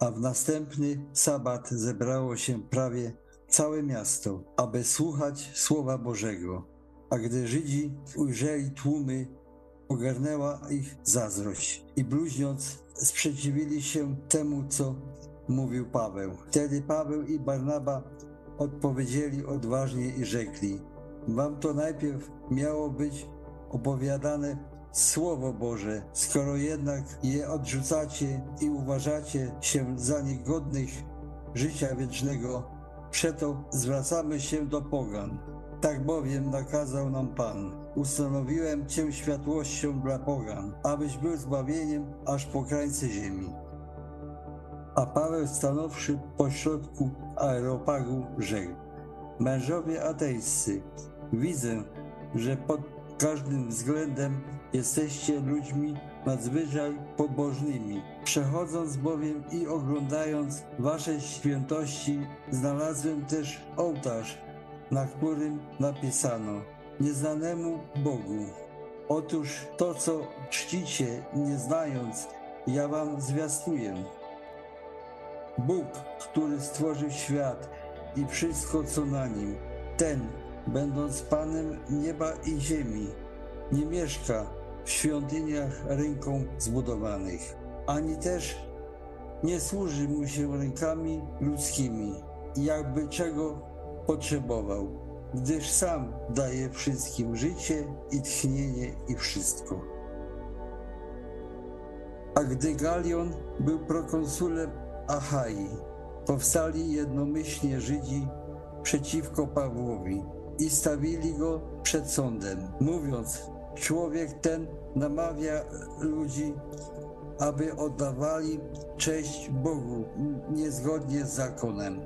a w następny sabat zebrało się prawie całe miasto, aby słuchać Słowa Bożego. A gdy Żydzi ujrzeli tłumy, ogarnęła ich zazdrość i bluźniąc sprzeciwili się temu, co mówił Paweł. Wtedy Paweł i Barnaba odpowiedzieli odważnie i rzekli: Wam to najpierw miało być opowiadane Słowo Boże, skoro jednak je odrzucacie i uważacie się za niegodnych życia wiecznego, przeto zwracamy się do pogan. Tak bowiem nakazał nam Pan. Ustanowiłem Cię światłością dla pogan, abyś był zbawieniem aż po krańce ziemi. A Paweł stanowszy pośrodku aeropagu rzekł, mężowie ateiscy, widzę, że pod każdym względem jesteście ludźmi nadzwyczaj pobożnymi. Przechodząc bowiem i oglądając wasze świętości, znalazłem też ołtarz, na którym napisano nieznanemu Bogu. Otóż to, co czcicie, nie znając, ja wam zwiastuję. Bóg, który stworzył świat i wszystko, co na nim, ten, będąc Panem nieba i ziemi, nie mieszka w świątyniach ręką zbudowanych, ani też nie służy mu się rękami ludzkimi, jakby czego potrzebował, gdyż sam daje wszystkim życie i tchnienie i wszystko. A gdy Galion był prokonsulem Achai, powstali jednomyślnie Żydzi przeciwko Pawłowi i stawili go przed sądem, mówiąc: Człowiek ten namawia ludzi, aby oddawali cześć Bogu niezgodnie z zakonem.